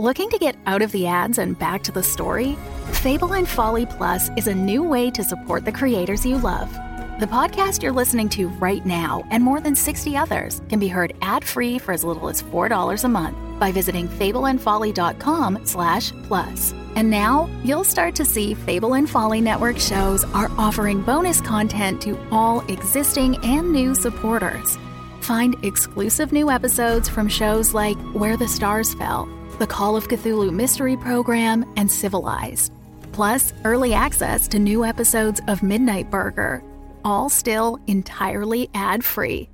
Looking to get out of the ads and back to the story? Fable and Folly Plus is a new way to support the creators you love. The podcast you're listening to right now and more than 60 others can be heard ad-free for as little as $4 a month by visiting fableandfolly.com slash plus. And now you'll start to see Fable and Folly Network shows are offering bonus content to all existing and new supporters. Find exclusive new episodes from shows like Where the Stars Fell, the Call of Cthulhu Mystery Program, and Civilized. Plus, early access to new episodes of Midnight Burger, all still entirely ad free.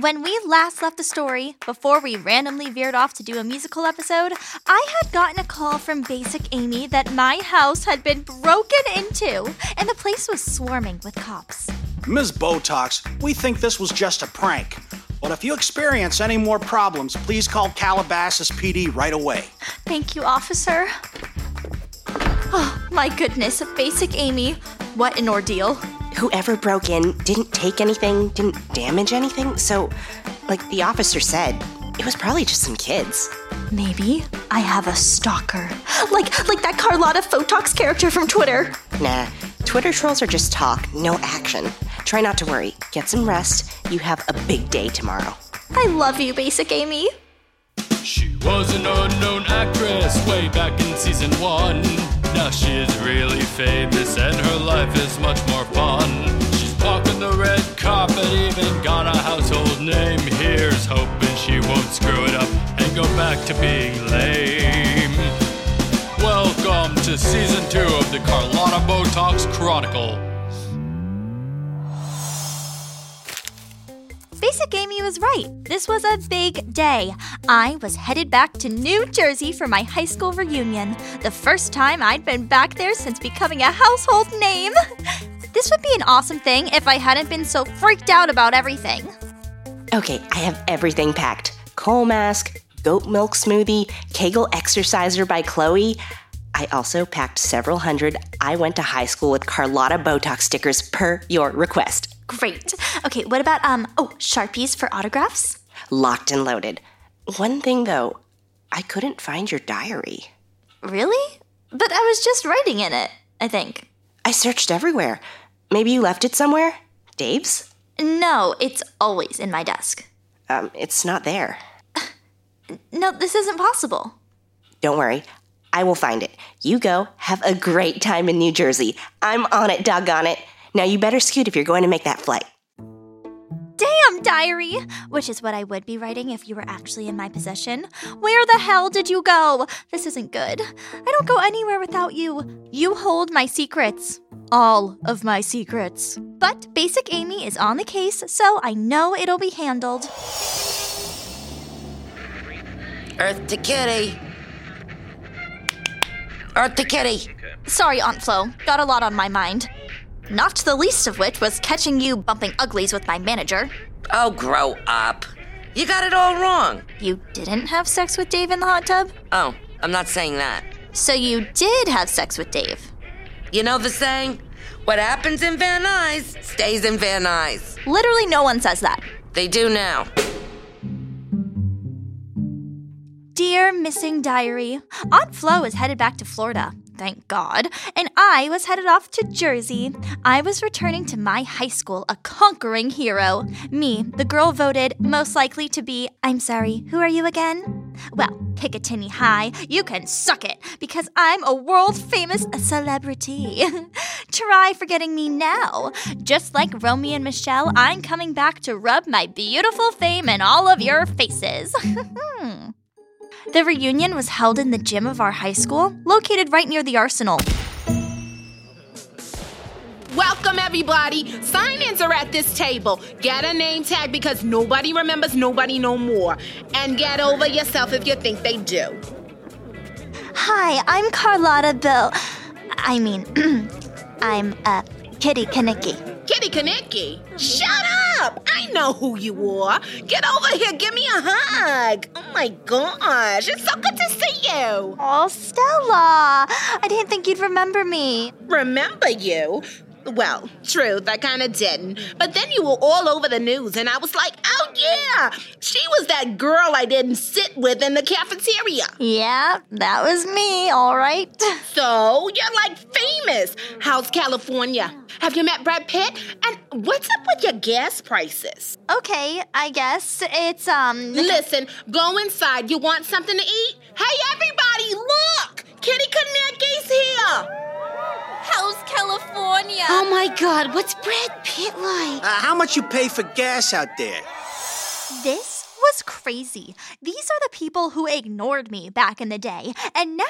When we last left the story, before we randomly veered off to do a musical episode, I had gotten a call from Basic Amy that my house had been broken into and the place was swarming with cops. Ms. Beautox, we think this was just a prank. But if you experience any more problems, please call Calabasas PD right away. Thank you, officer. Oh, my goodness, Basic Amy. What an ordeal. Whoever broke in didn't take anything, didn't damage anything, so, like the officer said, it was probably just some kids. Maybe I have a stalker. Like like that Carlotta Photox character from Twitter. Nah, Twitter trolls are just talk, no action. Try not to worry. Get some rest. You have a big day tomorrow. I love you, Basic Amy. She was an unknown actress way back in season one. Now she is really famous and her life is much more fun. She's walking the red carpet, even got a household name. Here's hoping she won't screw it up and go back to being lame. Welcome to season two of the Carlotta Beautox Chronicle. Basic Amy was right. This was a big day. I was headed back to New Jersey for my high school reunion. The first time I'd been back there since becoming a household name. This would be an awesome thing if I hadn't been so freaked out about everything. Okay, I have everything packed coal mask, goat milk smoothie, Kegel exerciser by Chloe. I also packed several hundred I went to high school with Carlotta Beautox stickers per your request. Great. Okay, what about um oh, Sharpies for autographs? Locked and loaded. One thing though, I couldn't find your diary. Really? But I was just writing in it, I think. I searched everywhere. Maybe you left it somewhere? Dave's? No, it's always in my desk. Um, it's not there. No, this isn't possible. Don't worry. I will find it. You go. Have a great time in New Jersey. I'm on it, doggone it. Now you better scoot if you're going to make that flight. Damn, diary! Which is what I would be writing if you were actually in my possession. Where the hell did you go? This isn't good. I don't go anywhere without you. You hold my secrets. All of my secrets. But Basic Amy is on the case, so I know it'll be handled. Earth to Kitty. Earth to Kitty. Sorry, Aunt Flo. Got a lot on my mind. Not the least of which was catching you bumping uglies with my manager. Oh, grow up. You got it all wrong. You didn't have sex with Dave in the hot tub? Oh, I'm not saying that. So you did have sex with Dave. You know the saying? What happens in Van Nuys stays in Van Nuys. Literally, no one says that. They do now. Dear Missing Diary, Aunt Flo is headed back to Florida. Thank God. And I was headed off to Jersey. I was returning to my high school a conquering hero. Me, the girl voted most likely to be, I'm sorry, who are you again? Well, Picatinny High, you can suck it because I'm a world famous celebrity. Try forgetting me now. Just like Romy and Michelle, I'm coming back to rub my beautiful fame in all of your faces. Hmm. The reunion was held in the gym of our high school, located right near the arsenal. Welcome, everybody. Sign ins are at this table. Get a name tag because nobody remembers nobody no more. And get over yourself if you think they do. Hi, I'm Carlotta Bill. I mean, I'm uh, Kitty Kanicki. Kitty Kanicki, shut up! I know who you are. Get over here, give me a hug. Oh my gosh, it's so good to see you. Oh, Stella! I didn't think you'd remember me. Remember you? Well, truth, I kind of didn't. But then you were all over the news, and I was like, oh yeah, she was that girl I didn't sit with in the cafeteria. Yeah, that was me, all right. So you're like famous. How's California? Have you met Brad Pitt? And what's up with your gas prices? Okay, I guess it's, um. Listen, go inside. You want something to eat? Hey, everybody, look! Kitty Kanicki's here! How's California? Oh my god, what's Brad Pitt like? Uh, how much you pay for gas out there? This was crazy. These are the people who ignored me back in the day, and now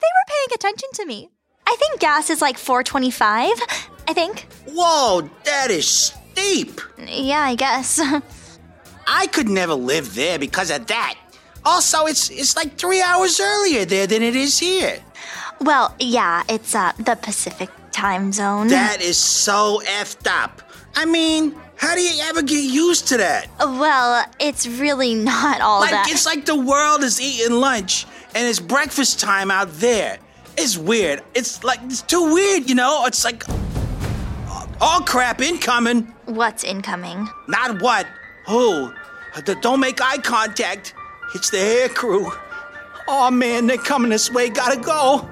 they were paying attention to me. I think gas is like 425. I think. Whoa, that is steep. Yeah, I guess. I could never live there because of that. Also, it's it's like three hours earlier there than it is here. Well, yeah, it's uh the Pacific time zone. That is so effed up. I mean, how do you ever get used to that? well, it's really not all Like that. it's like the world is eating lunch and it's breakfast time out there. It's weird. It's like it's too weird, you know. It's like all crap incoming. What's incoming? Not what? Who? Don't make eye contact. It's the hair crew. Oh man, they're coming this way. Gotta go.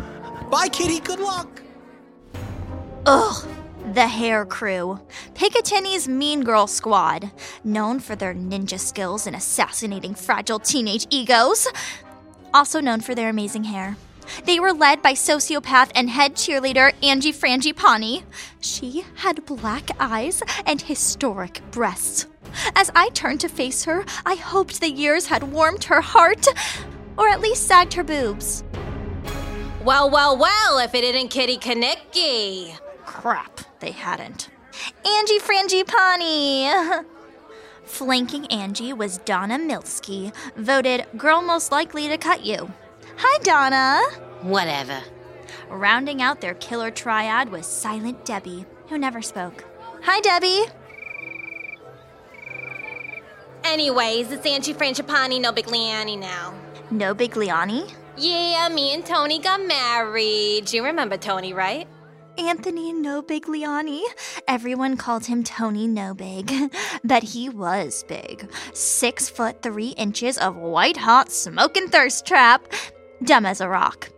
Bye, kitty. Good luck. Ugh. The Hair Crew, Picatinny's Mean Girl Squad, known for their ninja skills in assassinating fragile teenage egos, also known for their amazing hair. They were led by sociopath and head cheerleader Angie Frangipani. She had black eyes and historic breasts. As I turned to face her, I hoped the years had warmed her heart, or at least sagged her boobs. Well, well, well, if it isn't Kitty Kanicki. Crap, they hadn't. Angie Frangipani! Flanking Angie was Donna Milsky, voted girl most likely to cut you. Hi, Donna! Whatever. Rounding out their killer triad was Silent Debbie, who never spoke. Hi, Debbie! Anyways, it's Angie Frangipani, Nobigliani now. Nobigliani? Yeah, me and Tony got married. You remember Tony, right? Anthony Nobigliani. Everyone called him Tony No Big, but he was big. Six foot three inches of white hot smoking thirst trap, dumb as a rock.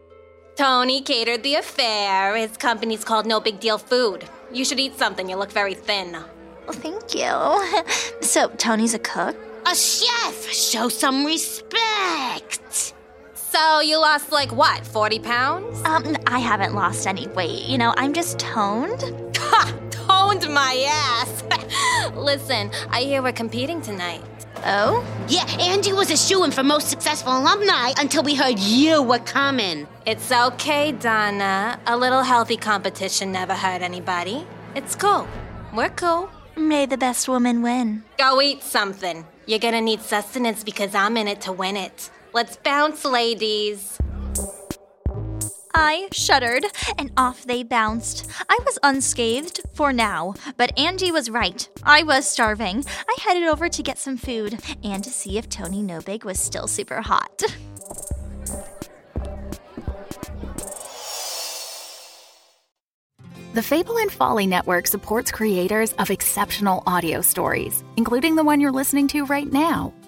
Tony catered the affair. His company's called No Big Deal Food. You should eat something. You look very thin. Well, thank you. So Tony's a cook. A chef! Show some respect! So you lost like what, 40 pounds? Um, I haven't lost any weight. You know, I'm just toned. Ha! Toned my ass. Listen, I hear we're competing tonight. Oh? Yeah, Angie was a shoo in for most successful alumni until we heard you were coming. It's okay, Donna. A little healthy competition never hurt anybody. It's cool. We're cool. May the best woman win. Go eat something. You're gonna need sustenance because I'm in it to win it. Let's bounce, ladies. I shuddered, and off they bounced. I was unscathed for now, but Angie was right. I was starving. I headed over to get some food and to see if Tony No Big was still super hot. The Fable and Folly Network supports creators of exceptional audio stories, including the one you're listening to right now.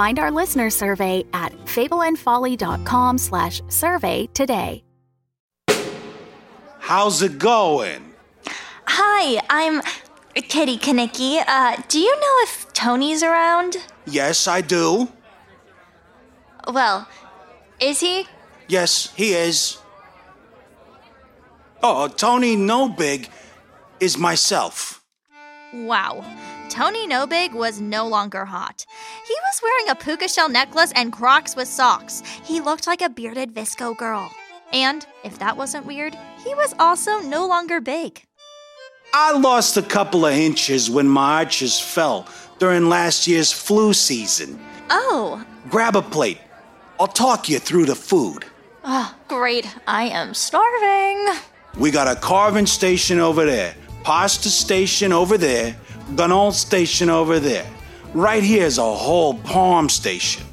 Find our listener survey at fableandfolly.com slash survey today. How's it going? Hi, I'm Kitty Kanicki, uh, do you know if Tony's around? Yes, I do. Well, is he? Yes, he is. Oh, Tony No Big is myself. Wow. Tony No Big was no longer hot. He was wearing a puka shell necklace and Crocs with socks. He looked like a bearded VSCO girl. And, if that wasn't weird, he was also no longer big. I lost a couple of inches when my arches fell during last year's flu season. Oh, Grab a plate. I'll talk you through the food. oh great. I am starving. We got a carving station over there, pasta station over there, gunol station over there. Right here's a whole parm station.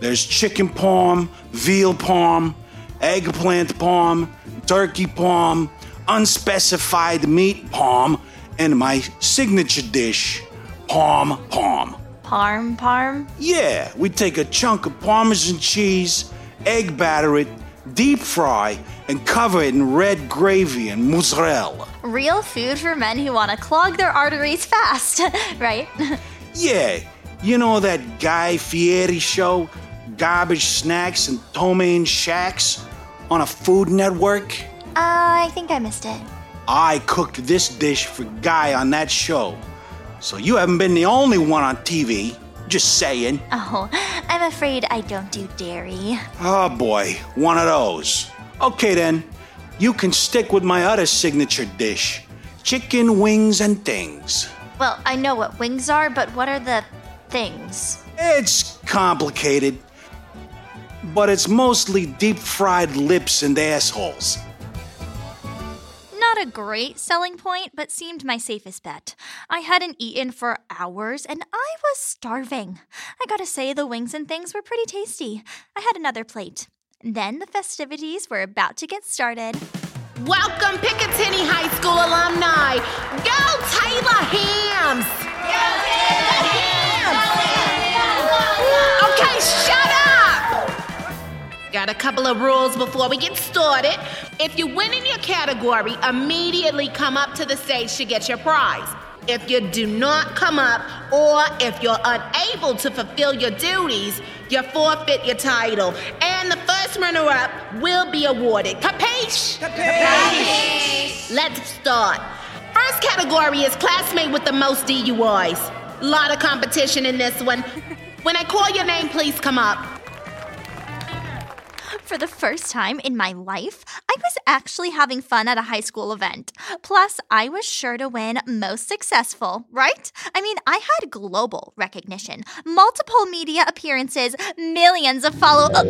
There's chicken parm, veal parm, eggplant parm, turkey parm, unspecified meat parm, and my signature dish, parm palm. Parm, parm. Yeah, we take a chunk of Parmesan cheese, egg batter it, deep fry, and cover it in red gravy and mozzarella. Real food for men who want to clog their arteries fast, right? Yeah, you know that Guy Fieri show, Garbage Snacks and Ptomaine Shacks on a Food Network? Uh, I think I missed it. I cooked this dish for Guy on that show. So you haven't been the only one on TV. Just saying. Oh, I'm afraid I don't do dairy. Oh boy, one of those. Okay then, you can stick with my other signature dish chicken wings and things. Well, I know what wings are, but what are the things? It's complicated, but it's mostly deep fried lips and assholes. Not a great selling point, but seemed my safest bet. I hadn't eaten for hours and I was starving. I gotta say, the wings and things were pretty tasty. I had another plate. Then the festivities were about to get started. Welcome, Picatinny High School alumni. Go Taylor Hams! Go Taylor Hams! Okay, shut up! Got a couple of rules before we get started. If you win in your category, immediately come up to the stage to get your prize. If you do not come up, or if you're unable to fulfill your duties, you forfeit your title, and the first runner-up will be awarded. Capiche? Capiche! Let's start. First category is classmate with the most DUIs. Lot of competition in this one. When I call your name, please come up. For the first time in my life, I was actually having fun at a high school event. Plus, I was sure to win most successful, right? I mean, I had global recognition, multiple media appearances, millions of follow. Uh,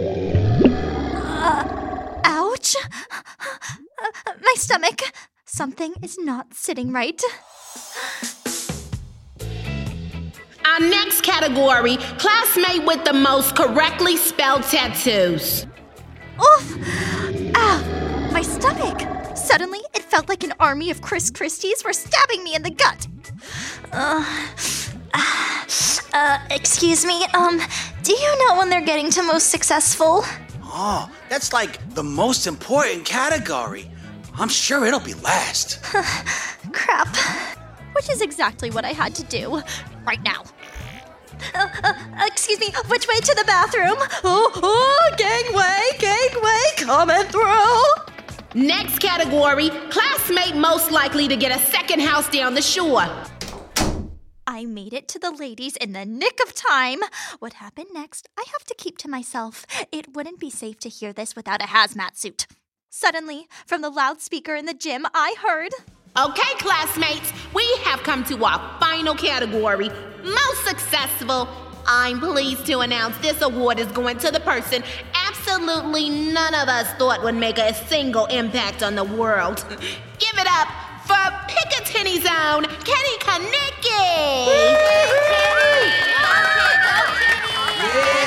ouch! Uh, my stomach. Something is not sitting right. Our next category classmate with the most correctly spelled tattoos. Ah, my stomach. Suddenly, it felt like an army of Chris Christies were stabbing me in the gut. Uh, uh, uh, excuse me, um, do you know when they're getting to most successful? Oh, that's like the most important category. I'm sure it'll be last. Crap. Which is exactly what I had to do right now. Uh, uh, excuse me, which way to the bathroom? Oh, oh, gangway, gangway, coming through. Next category classmate most likely to get a second house down the shore. I made it to the ladies in the nick of time. What happened next, I have to keep to myself. It wouldn't be safe to hear this without a hazmat suit. Suddenly, from the loudspeaker in the gym, I heard. Okay, classmates, we have come to our final category most successful. I'm pleased to announce this award is going to the person absolutely none of us thought would make a single impact on the world. Give it up for Picatinny's own Kenny Kanicki! Kenny!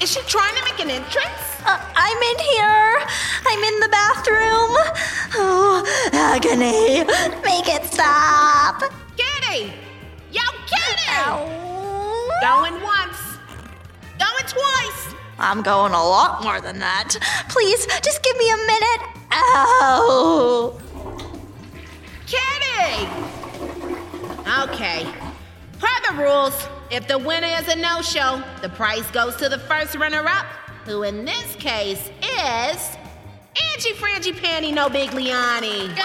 Is she trying to make an entrance? Uh, I'm in here. I'm in the bathroom. Oh, agony. Make it stop. Kenny! Yo, Kenny! Ow. Going once. Going twice. I'm going a lot more than that. Please, just give me a minute. Ow! Kitty! Okay. Per the rules, if the winner is a no show, the prize goes to the first runner up, who in this case is. Angie Frangie Panty Nobigliani. Go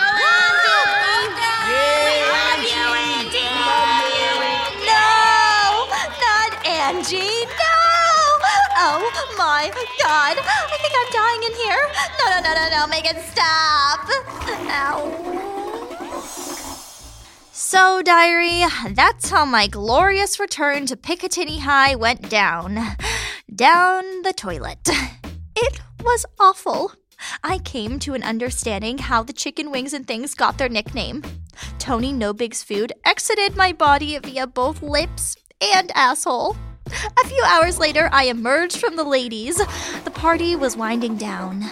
No! Not Angie! No! Oh my god! I think I'm dying in here! No, no, no, no, no, make it stop! Ow. So, diary, that's how my glorious return to Picatinny High went down. Down the toilet. It was awful. I came to an understanding how the chicken wings and things got their nickname. Tony No Big's food exited my body via both lips and asshole. A few hours later, I emerged from the ladies. The party was winding down.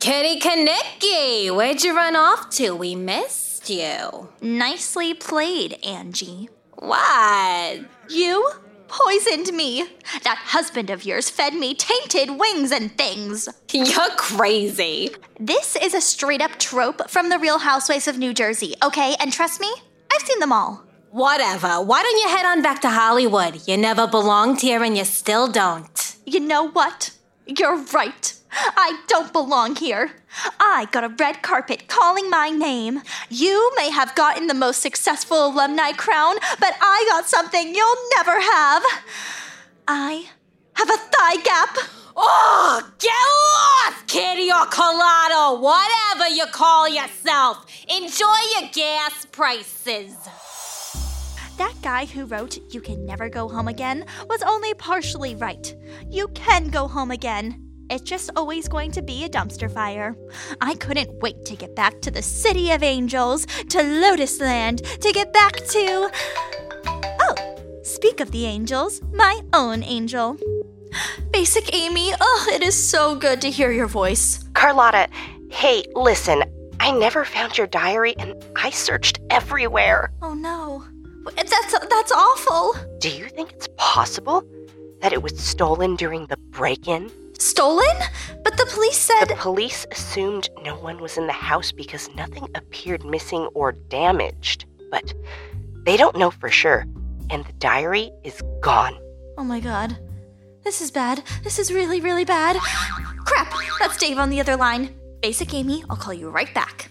Kitty Kanicki, where'd you run off to? We missed you. Nicely played, Angie. What? You poisoned me. That husband of yours fed me tainted wings and things. You're crazy. This is a straight up trope from the Real Housewives of New Jersey, okay? And trust me, I've seen them all. Whatever. Why don't you head on back to Hollywood? You never belonged here and you still don't. You know what? You're right. I don't belong here. I got a red carpet calling my name. You may have gotten the most successful alumni crown, but I got something you'll never have. I have a thigh gap. Oh, get lost, Kitty or Colado, whatever you call yourself. Enjoy your gas prices. That guy who wrote You Can Never Go Home Again was only partially right. You can go home again. It's just always going to be a dumpster fire. I couldn't wait to get back to the City of Angels, to Lotus Land, to get back to. Oh, speak of the angels, my own angel. Basic Amy, oh, it is so good to hear your voice. Carlotta, hey, listen, I never found your diary and I searched everywhere. Oh no. That's that's awful. Do you think it's possible that it was stolen during the break in? Stolen? But the police said. The police assumed no one was in the house because nothing appeared missing or damaged. But they don't know for sure, and the diary is gone. Oh my god. This is bad. This is really, really bad. Crap! That's Dave on the other line. Basic Amy, I'll call you right back.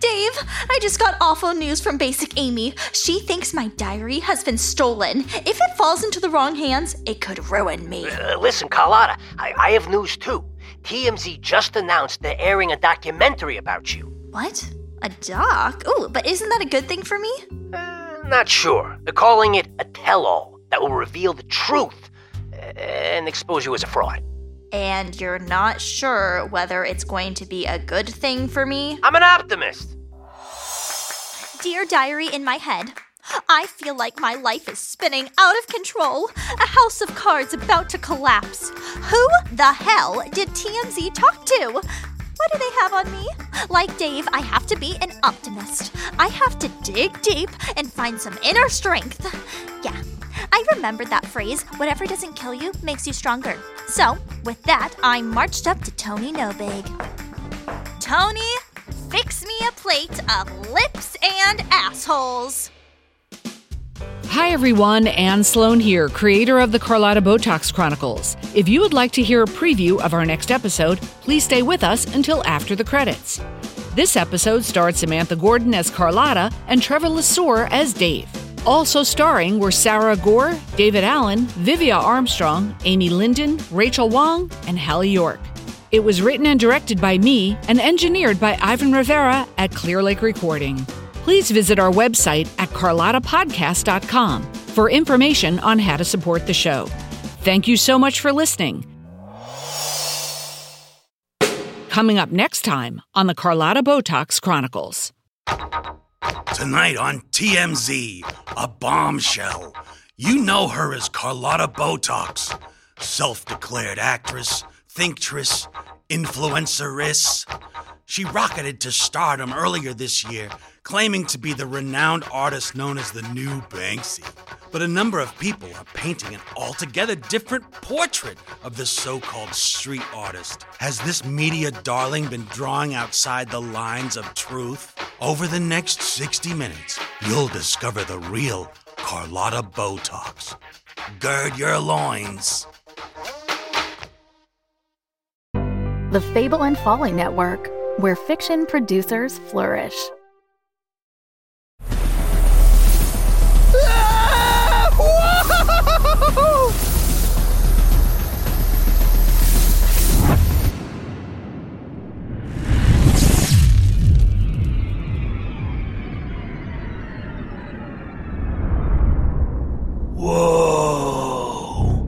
Dave, I just got awful news from Basic Amy. She thinks my diary has been stolen. If it falls into the wrong hands, it could ruin me. Uh, listen, Carlotta, I, I have news too. TMZ just announced they're airing a documentary about you. What? A doc? Ooh, but isn't that a good thing for me? Uh, not sure. They're calling it a tell all that will reveal the truth uh, and expose you as a fraud. And you're not sure whether it's going to be a good thing for me? I'm an optimist. Dear diary in my head, I feel like my life is spinning out of control. A house of cards about to collapse. Who the hell did TMZ talk to? What do they have on me? Like Dave, I have to be an optimist. I have to dig deep and find some inner strength. Yeah, I remembered that phrase whatever doesn't kill you makes you stronger. So, with that, I marched up to Tony No Big. Tony, fix me a plate of lips and assholes. Hi everyone, Ann Sloan here, creator of the Carlotta Beautox Chronicles. If you would like to hear a preview of our next episode, please stay with us until after the credits. This episode starred Samantha Gordon as Carlotta and Trevor Lissauer as Dave. Also starring were Sarah Agor, David Allen, Vivia Armstrong, Amy Lyndon, Raechel Wong, and Hallie York. It was written and directed by me and engineered by Ivan Rivera at Clear Lake Recording. Please visit our website at carlottapodcast.com for information on how to support the show. Thank you so much for listening. Coming up next time on the Carlotta Beautox Chronicles. Tonight on TMZ, a bombshell. You know her as Carlotta Beautox, self declared actress, thinktress, influenceress. She rocketed to stardom earlier this year, claiming to be the renowned artist known as the new Banksy. But a number of people are painting an altogether different portrait of the so called street artist. Has this media darling been drawing outside the lines of truth? Over the next 60 minutes, you'll discover the real Carlotta Beautox. Gird your loins. The Fable and Folly Network, where fiction producers flourish. Whoa.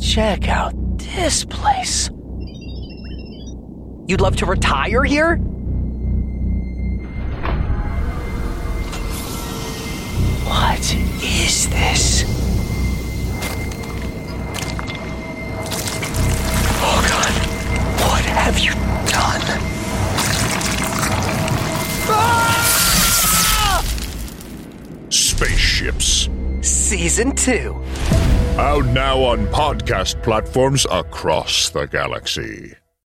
Check out this place. You'd love to retire here? What is this? Oh god. What have you done? Ah! Spaceships. Season 2. Out now on podcast platforms across the galaxy.